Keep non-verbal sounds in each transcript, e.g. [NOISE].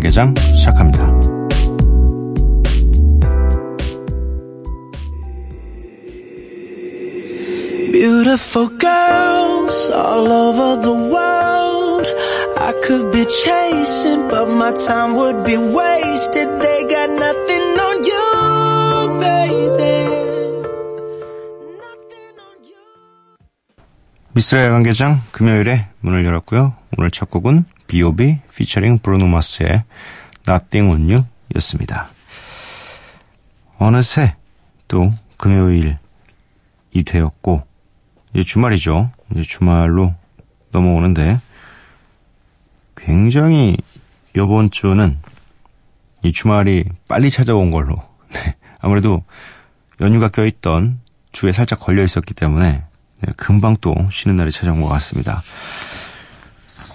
야간개장 시작합니다. Beautiful girls all over the world I could be chasing but my time would be wasted They got nothing on you baby 미스라의 관계장 금요일에 문을 열었고요. 오늘 첫 곡은 B.O.B. 피처링 브루노 마스의 Nothing on You 였습니다. 어느새 또 금요일이 되었고 이제 주말이죠. 이제 주말로 넘어오는데 굉장히 이번 주는 이 주말이 빨리 찾아온 걸로 [LAUGHS] 네, 아무래도 연휴가 껴있던 주에 살짝 걸려 있었기 때문에 네, 금방 또 쉬는 날이 찾아온 것 같습니다.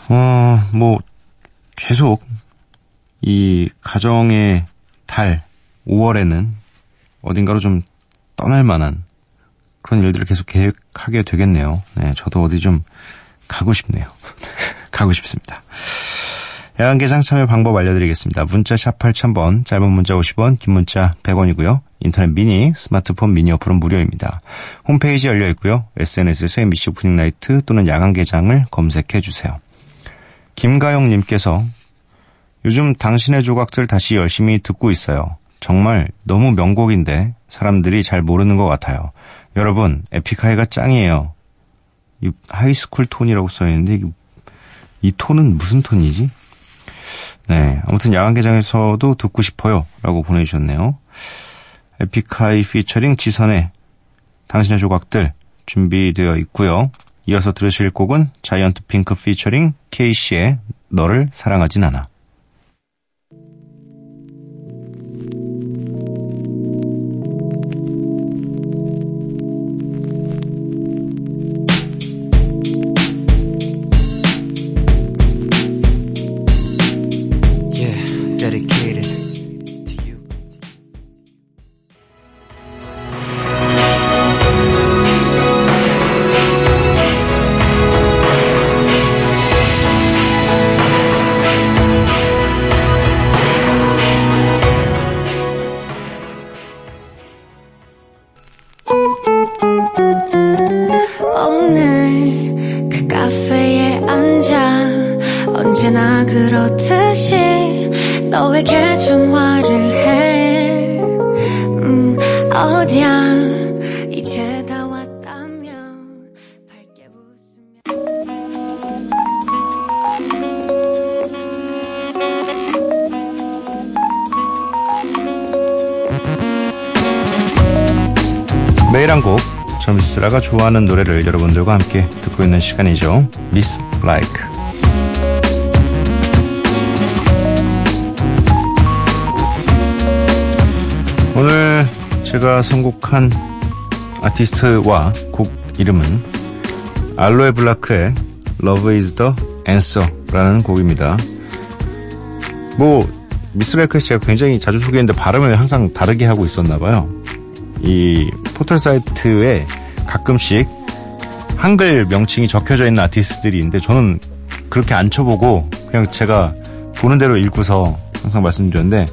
어, 뭐, 계속 이 가정의 달 5월에는 어딘가로 좀 떠날 만한 그런 일들을 계속 계획하게 되겠네요. 네, 저도 어디 좀 가고 싶네요. [LAUGHS] 가고 싶습니다. 야간개장 참여 방법 알려드리겠습니다. 문자 샵 8000번, 짧은 문자 50원, 긴 문자 100원이고요. 인터넷 미니, 스마트폰 미니 어플은 무료입니다. 홈페이지 열려 있고요. SNS에서 MBC Opening Night 또는 야간개장을 검색해 주세요. 김가영님께서 요즘 당신의 조각들 다시 열심히 듣고 있어요. 정말 너무 명곡인데 사람들이 잘 모르는 것 같아요. 여러분, 에픽하이가 짱이에요. 이 high school 톤이라고 써있는데 이 톤은 무슨 톤이지? 네, 아무튼 야간개장에서도 듣고 싶어요. 라고 보내주셨네요. 에픽하이 피처링 지선의 당신의 조각들 준비되어 있고요. 이어서 들으실 곡은 자이언트 핑크 피처링 케이시의 너를 사랑하진 않아. 매일 한 곡, 저 미스라가 좋아하는 노래를 여러분들과 함께 듣고 있는 시간이죠. 미스 라이크. 오늘 제가 선곡한 아티스트와 곡 이름은 알로에 블라크의 Love is the Answer라는 곡입니다. 뭐 미스라이크에서 제가 굉장히 자주 소개했는데 발음을 항상 다르게 하고 있었나 봐요. 이 포털 사이트에 가끔씩 한글 명칭이 적혀져 있는 아티스트들이 있는데 저는 그렇게 안 쳐보고 그냥 제가 보는 대로 읽고서 항상 말씀드렸는데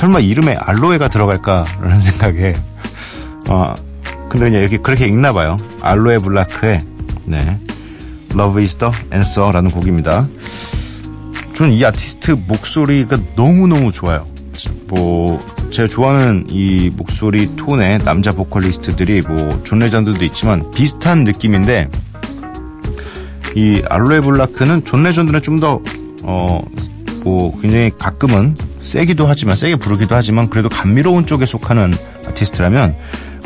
설마 이름에 알로에가 들어갈까라는 [LAUGHS] 생각에 어 근데 그냥 이렇게 그렇게 읽나 봐요. 알로에 블라크의 네 Love is the Answer라는 곡입니다. 저는 이 아티스트 목소리가 너무너무 좋아요. 뭐 제가 좋아하는 이 목소리 톤의 남자 보컬리스트들이 뭐 존 레전드도 있지만 비슷한 느낌인데 이 알로에 블라크는 존 레전드는 좀 더 어 뭐 굉장히 가끔은 세기도 하지만 세게 부르기도 하지만 그래도 감미로운 쪽에 속하는 아티스트라면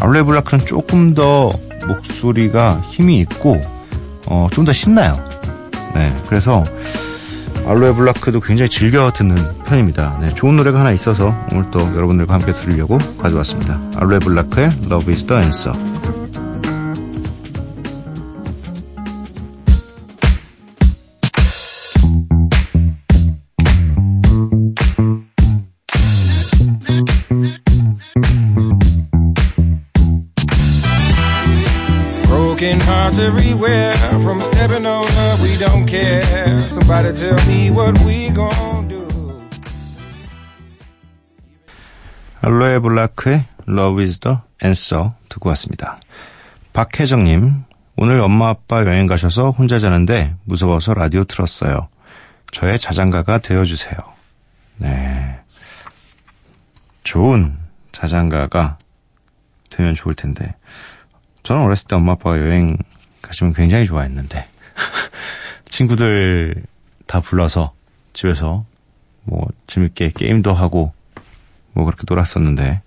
알로에 블라크는 조금 더 목소리가 힘이 있고 어 좀 더 신나요. 네, 그래서 알로에 블라크도 굉장히 즐겨 듣는 편입니다. 네, 좋은 노래가 하나 있어서 오늘 또 여러분들과 함께 들으려고 가져왔습니다. 알로에 블라크의 Love is the Answer. Everywhere. From stepping up, we don't care. Somebody tell me what we gon' do. 알로에 블라크의 Love is the Answer 듣고 왔습니다. 박혜정님, 오늘 엄마 아빠 여행 가셔서 혼자 자는데 무서워서 라디오 틀었어요. 저의 자장가가 되어주세요. 네. 좋은 자장가가 되면 좋을 텐데. 저는 어렸을 때 엄마 아빠가 여행 가시면 굉장히 좋아했는데. [LAUGHS] 친구들 다 불러서 집에서 뭐 재밌게 게임도 하고 뭐 그렇게 놀았었는데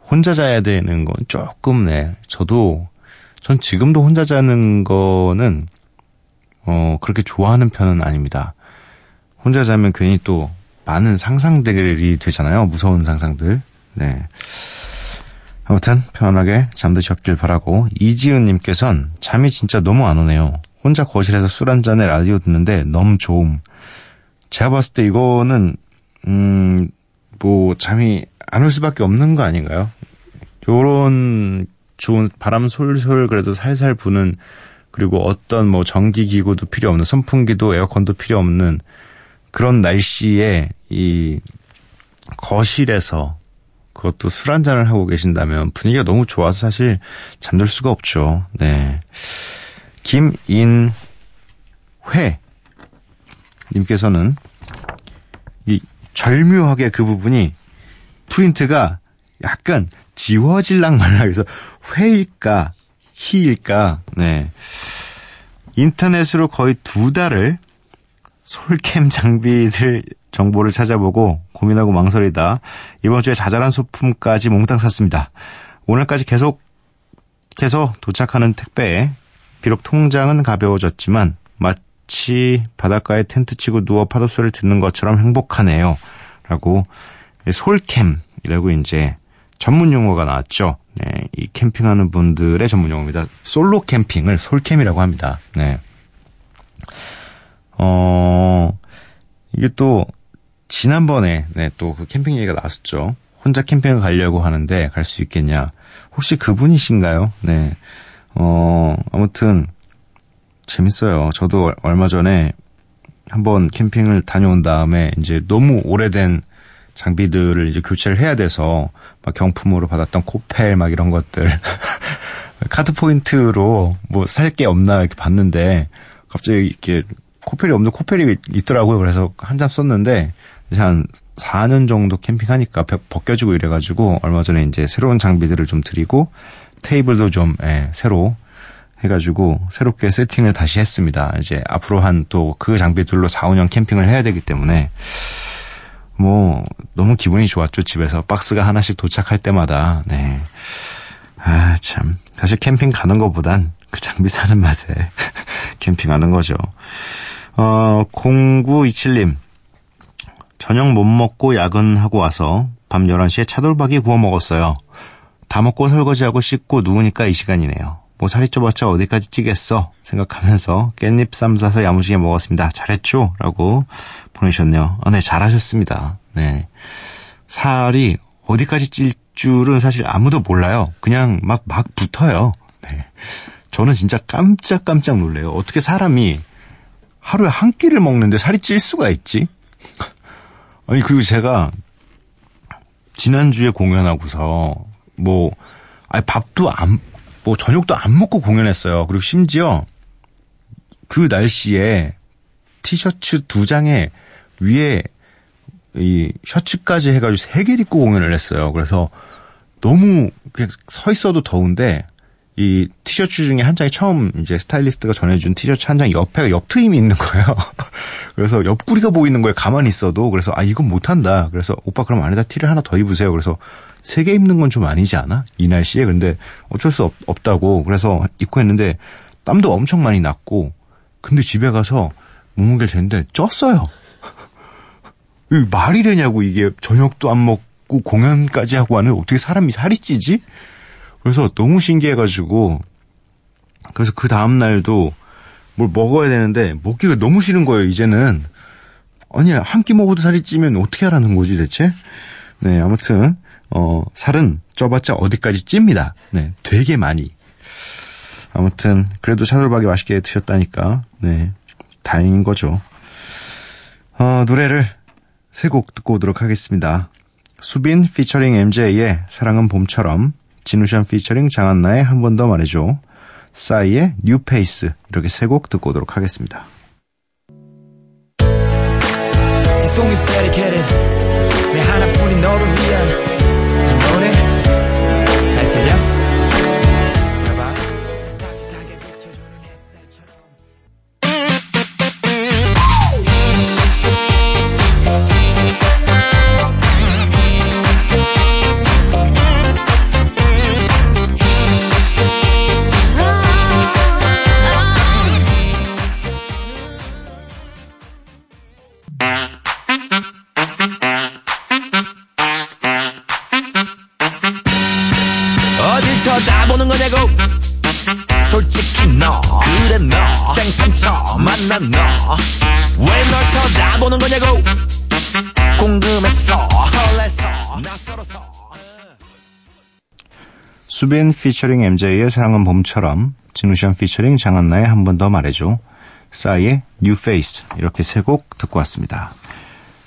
혼자 자야 되는 건 조금 네 저도 전 지금도 혼자 자는 거는 어 그렇게 좋아하는 편은 아닙니다. 혼자 자면 괜히 또 많은 상상들이 되잖아요. 무서운 상상들. 네. 아무튼 편하게 잠드셨길 바라고 이지은님께선 잠이 진짜 너무 안 오네요. 혼자 거실에서 술 한 잔에 라디오 듣는데 너무 좋음. 제가 봤을 때 이거는 음 뭐 잠이 안 올 수밖에 없는 거 아닌가요? 요런 좋은 바람 솔솔 그래도 살살 부는 그리고 어떤 뭐 전기 기구도 필요 없는 선풍기도 에어컨도 필요 없는 그런 날씨에 이 거실에서 그것도 술 한잔을 하고 계신다면 분위기가 너무 좋아서 사실 잠들 수가 없죠. 네. 김인회 님께서는 이 절묘하게 그 부분이 프린트가 약간 지워질랑 말랑 해서 회일까 희일까 네 인터넷으로 거의 두 달을 솔캠 장비들 정보를 찾아보고 고민하고 망설이다 이번 주에 자잘한 소품까지 몽땅 샀습니다. 오늘까지 계속해서 도착하는 택배에 비록 통장은 가벼워졌지만 마치 바닷가에 텐트 치고 누워 파도 소리를 듣는 것처럼 행복하네요. 라고 솔캠이라고 이제 전문 용어가 나왔죠. 네, 이 캠핑하는 분들의 전문 용어입니다. 솔로 캠핑을 솔캠이라고 합니다. 네. 어, 이게 또, 지난번에, 네, 또 그 캠핑 얘기가 나왔었죠. 혼자 캠핑을 가려고 하는데 갈 수 있겠냐. 혹시 그분이신가요? 네. 어, 아무튼, 재밌어요. 저도 얼마 전에 한번 캠핑을 다녀온 다음에 이제 너무 오래된 장비들을 이제 교체를 해야 돼서 막 경품으로 받았던 코펠 막 이런 것들 [LAUGHS] 카드 포인트로 뭐 살 게 없나 이렇게 봤는데 갑자기 이렇게 코펠이 없는 코펠이 있더라고요. 그래서 한 잔 썼는데 한 4년 정도 캠핑하니까 벗겨지고 이래가지고 얼마 전에 이제 새로운 장비들을 좀 드리고 테이블도 좀 예, 새로 해가지고 새롭게 세팅을 다시 했습니다. 이제 앞으로 한 또 그 장비들로 4, 5년 캠핑을 해야 되기 때문에 뭐 너무 기분이 좋았죠. 집에서 박스가 하나씩 도착할 때마다 네. 아, 참. 사실 캠핑 가는 것보단 그 장비 사는 맛에 [LAUGHS] 캠핑하는 거죠. 어, 0927님. 저녁 못 먹고 야근하고 와서 밤 11시에 차돌박이 구워 먹었어요. 다 먹고 설거지하고 씻고 누우니까 이 시간이네요. 뭐 살이 쪄봤자 어디까지 찌겠어 생각하면서 깻잎 쌈 싸서 야무지게 먹었습니다. 잘했죠? 라고 보내셨네요. 아, 네, 잘하셨습니다. 네. 살이 어디까지 찔 줄은 사실 아무도 몰라요. 그냥 막, 막 붙어요. 네. 저는 진짜 깜짝깜짝 놀래요. 어떻게 사람이 하루에 한 끼를 먹는데 살이 찔 수가 있지? 아니, 그리고 제가 지난주에 공연하고서 뭐, 아니, 밥도 안, 뭐 저녁도 안 먹고 공연했어요. 그리고 심지어 그 날씨에 티셔츠 두 장에 위에 이 셔츠까지 해가지고 세 개를 입고 공연을 했어요. 그래서 너무 그냥 서 있어도 더운데 이 티셔츠 중에 한 장이 처음 이제 스타일리스트가 전해준 티셔츠 한 장 옆에 옆 트임이 있는 거예요. [LAUGHS] 그래서 옆구리가 보이는 거예요. 가만히 있어도. 그래서 아 이건 못한다. 그래서 오빠 그럼 안에다 티를 하나 더 입으세요. 그래서 세 개 입는 건 좀 아니지 않아? 이 날씨에. 근데 어쩔 수 없, 없다고. 그래서 입고 했는데 땀도 엄청 많이 났고 근데 집에 가서 몸무게를 쟀는데 쪘어요. [LAUGHS] 말이 되냐고 이게 저녁도 안 먹고 공연까지 하고 하는 어떻게 사람이 살이 찌지? 그래서 너무 신기해가지고 그래서 그 다음 날도 뭘 먹어야 되는데 먹기가 너무 싫은 거예요. 이제는 아니야 한끼 먹어도 살이 찌면 어떻게 하라는 거지 대체? 네 아무튼 어 살은 쪄봤자 어디까지 찝니다. 네 되게 많이. 아무튼 그래도 차돌박이 맛있게 드셨다니까 네 다행인 거죠. 어, 노래를 세 곡 듣고 오도록 하겠습니다. 수빈 featuring MJ의 사랑은 봄처럼 진우션 피처링 장한나의 한 번 더 말해줘 싸이의 New Face 이렇게 세 곡 듣고 오도록 하겠습니다. 내 하나뿐인 너를 위한 이노 보는 거냐고. 궁금했어. 설레서. 낯설어서. 수빈 featuring MJ의 사랑은 봄처럼 진우션 피처링 장한나의 한 번 더 말해줘. 싸이의 New Face 이렇게 세 곡 듣고 왔습니다.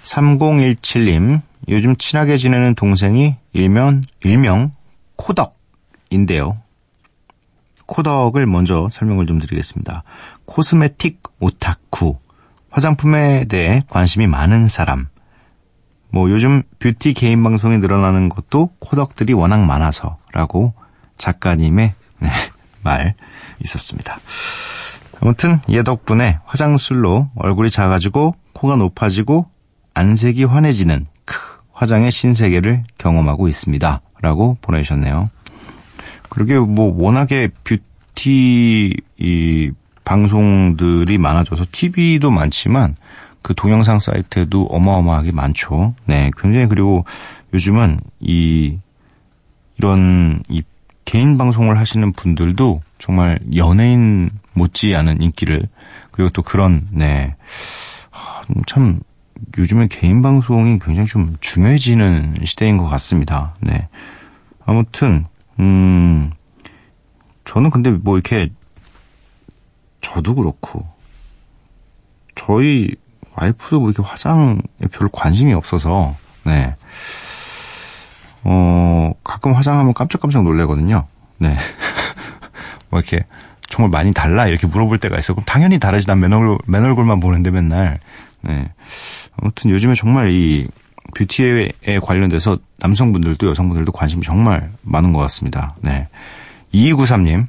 3017님 요즘 친하게 지내는 동생이 일명 일명 코덕인데요. 코덕을 먼저 설명을 좀 드리겠습니다. 코스메틱 오타쿠 화장품에 대해 관심이 많은 사람 뭐 요즘 뷰티 개인 방송이 늘어나는 것도 코덕들이 워낙 많아서라고 작가님의 네, [LAUGHS] 말 있었습니다. 아무튼 얘 덕분에 화장술로 얼굴이 작아지고 코가 높아지고 안색이 환해지는 크 화장의 신세계를 경험하고 있습니다. 라고 보내주셨네요. 그러게 뭐 워낙에 뷰티 이 방송들이 많아져서 TV도 많지만 그 동영상 사이트에도 어마어마하게 많죠. 네, 굉장히 그리고 요즘은 이 이런 이 개인 방송을 하시는 분들도 정말 연예인 못지않은 인기를 그리고 또 그런 네 참 요즘에 개인 방송이 굉장히 좀 중요해지는 시대인 것 같습니다. 네. 아무튼, 음, 저는 근데 뭐 이렇게, 저도 그렇고, 저희 와이프도 뭐 이렇게 화장에 별로 관심이 없어서, 네. 어, 가끔 화장하면 깜짝깜짝 놀래거든요. 네. [LAUGHS] 뭐 이렇게, 정말 많이 달라? 이렇게 물어볼 때가 있어. 그럼 당연히 다르지. 난 맨 얼굴, 맨 얼굴만 보는데 맨날. 네. 아무튼 요즘에 정말 이 뷰티에 관련돼서 남성분들도 여성분들도 관심이 정말 많은 것 같습니다. 네. 2293님.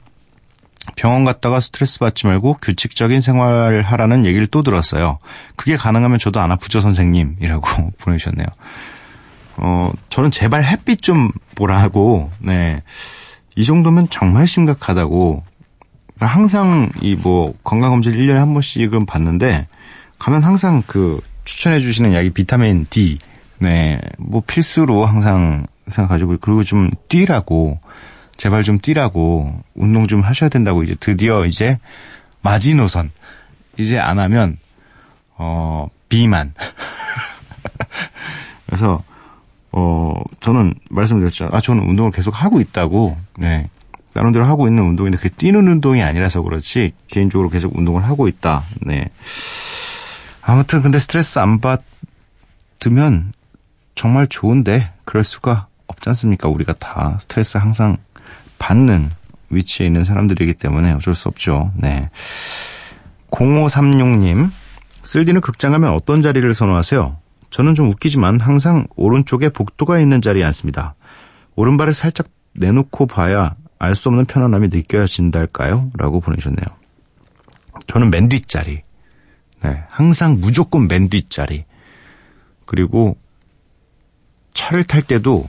병원 갔다가 스트레스 받지 말고 규칙적인 생활을 하라는 얘기를 또 들었어요. 그게 가능하면 저도 안 아프죠, 선생님이라고 [LAUGHS] 보내주셨네요. 어, 저는 제발 햇빛 좀 보라고, 네. 이 정도면 정말 심각하다고. 항상 이 뭐 건강검진 1년에 한 번씩은 받는데, 가면 항상 그 추천해 주시는 약이 비타민 D. 네. 뭐 필수로 항상 생각하시고, 그리고 좀 뛰라고, 제발 좀 뛰라고, 운동 좀 하셔야 된다고 이제 드디어 이제 마지노선. 이제 안 하면, 어, 비만. [LAUGHS] 그래서, 어, 저는 말씀드렸죠. 아, 저는 운동을 계속 하고 있다고, 네. 데로 하고 있는 운동인데 그게 뛰는 운동이 아니라서 그렇지, 개인적으로 계속 운동을 하고 있다. 네. 아무튼 근데 스트레스 안 받으면 정말 좋은데 그럴 수가 없지 않습니까? 우리가 다 스트레스 항상 받는 위치에 있는 사람들이기 때문에 어쩔 수 없죠. 네. 0536님, 쓸디는 극장 가면 어떤 자리를 선호하세요? 저는 좀 웃기지만 항상 오른쪽에 복도가 있는 자리에 앉습니다. 오른발을 살짝 내놓고 봐야 알 수 없는 편안함이 느껴진달까요? 라고 보내주셨네요. 저는 맨 뒷자리. 네, 항상 무조건 맨 뒷자리. 그리고 차를 탈 때도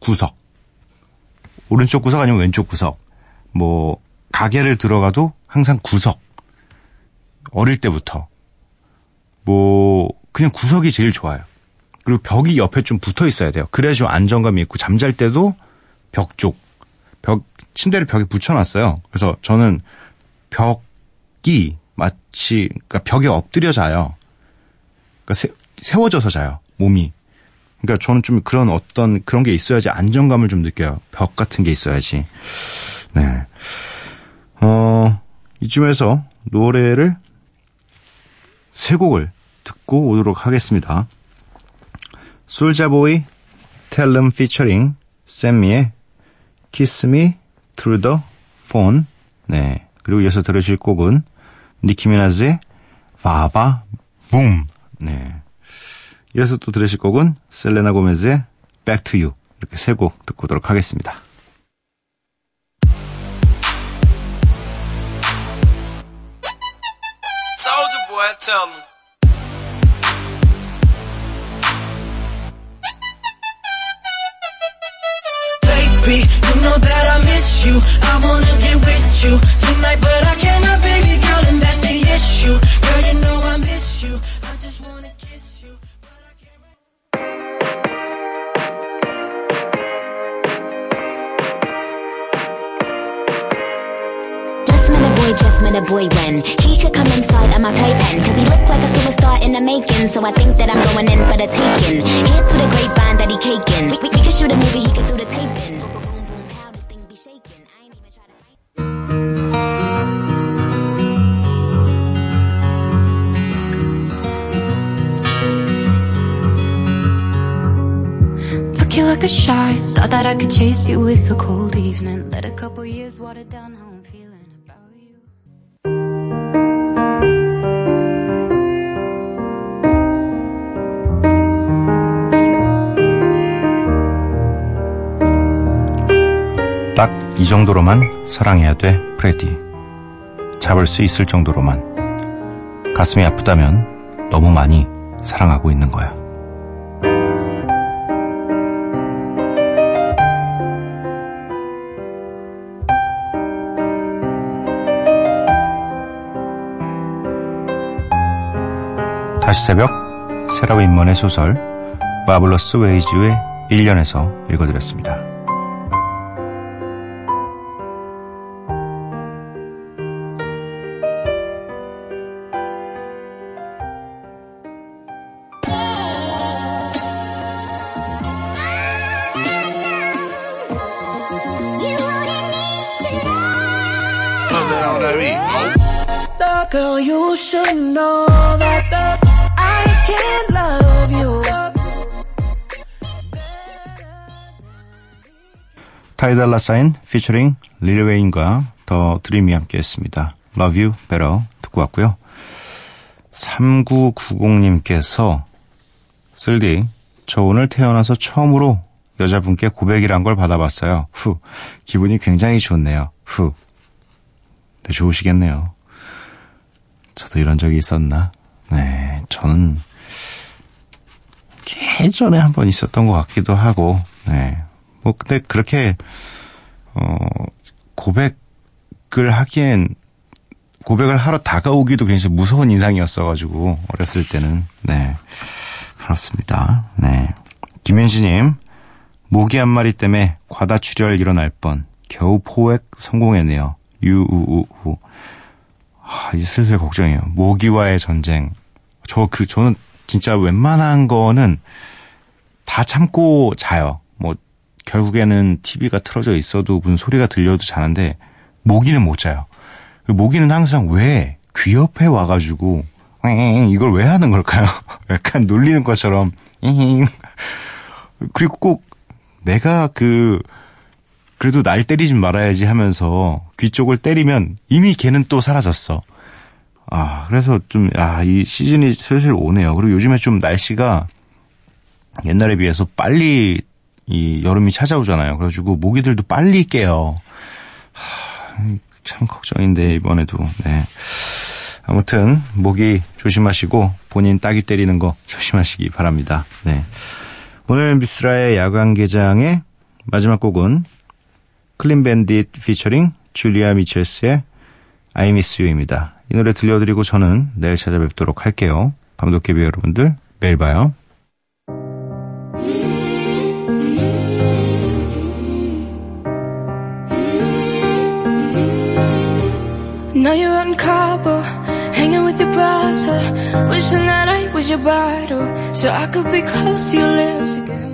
구석. 오른쪽 구석 아니면 왼쪽 구석. 뭐 가게를 들어가도 항상 구석. 어릴 때부터. 뭐 그냥 구석이 제일 좋아요. 그리고 벽이 옆에 좀 붙어 있어야 돼요. 그래야 좀 안정감이 있고 잠잘 때도 벽 쪽. 벽 침대를 벽에 붙여놨어요. 그래서 저는 벽이 마치 그러니까 벽에 엎드려 자요. 그러니까 세, 세워져서 자요. 몸이. 그러니까 저는 좀 그런 어떤 그런 게 있어야지 안정감을 좀 느껴요. 벽 같은 게 있어야지. 네. 어, 이쯤에서 노래를 세 곡을 듣고 오도록 하겠습니다. 솔자보이 텔름 피처링 샘미의 Kiss Me Through the Phone 네 그리고 이어서 들으실 곡은 니키 미나즈의 바바 붐 네. 이어서 또 들으실 곡은 셀레나 고메즈의 Back to You 이렇게 세 곡 듣고 오도록 하겠습니다. A shot. Thought that I could chase you with a cold evening. Let a couple years water down how I'm feeling about you. 딱 이 정도로만 사랑해야 돼, 프레디. 잡을 수 있을 정도로만. 가슴이 아프다면 너무 많이 사랑하고 있는 거야. 다시 새벽, 세라 윈먼의 소설, 마블러스 웨이즈의 1년에서 읽어드렸습니다. The girl you should know that the 타이달라 사인 피처링 릴 웨인과 더 드림이 함께 했습니다. Love You Better 듣고 왔고요. 3990님께서 쓸디 저 오늘 태어나서 처음으로 여자분께 고백이란 걸 받아봤어요. 후 기분이 굉장히 좋네요. 후 네, 좋으시겠네요. 저도 이런 적이 있었나? 네, 저는 예전에 한 번 있었던 것 같기도 하고, 네. 뭐, 근데 그렇게, 어, 고백을 하기엔, 고백을 하러 다가오기도 굉장히 무서운 인상이었어가지고, 어렸을 때는, 네. 그렇습니다. 네. 김현시님, 모기 한 마리 때문에 과다출혈 일어날 뻔, 겨우 포획 성공했네요. 유우우우. 아, 이제 슬슬 걱정이에요. 모기와의 전쟁. 저 그, 저는 진짜 웬만한 거는 다 참고 자요. 뭐, 결국에는 TV가 틀어져 있어도 무슨 소리가 들려도 자는데, 모기는 못 자요. 그 모기는 항상 왜 귀 옆에 와가지고, 잉, 이걸 왜 하는 걸까요? [LAUGHS] 약간 놀리는 것처럼, 잉. 그리고 꼭 내가 그, 그래도 날 때리지 말아야지 하면서 귀 쪽을 때리면 이미 걔는 또 사라졌어. 아, 그래서 좀, 아, 이 시즌이 슬슬 오네요. 그리고 요즘에 좀 날씨가 옛날에 비해서 빨리 이 여름이 찾아오잖아요. 그래가지고 모기들도 빨리 깨요. 하, 참 걱정인데, 이번에도. 네. 아무튼, 모기 조심하시고, 본인 따귀 때리는 거 조심하시기 바랍니다. 네. 오늘 미스라의 야광 개장의 마지막 곡은 클린 밴딧 피처링 줄리아 미첼스의 I Miss You입니다. 이 노래 들려드리고 저는 내일 찾아뵙도록 할게요. 감독개비 여러분들 매일 봐요. Wishing that I was your bridal, so I could be close to your lips again.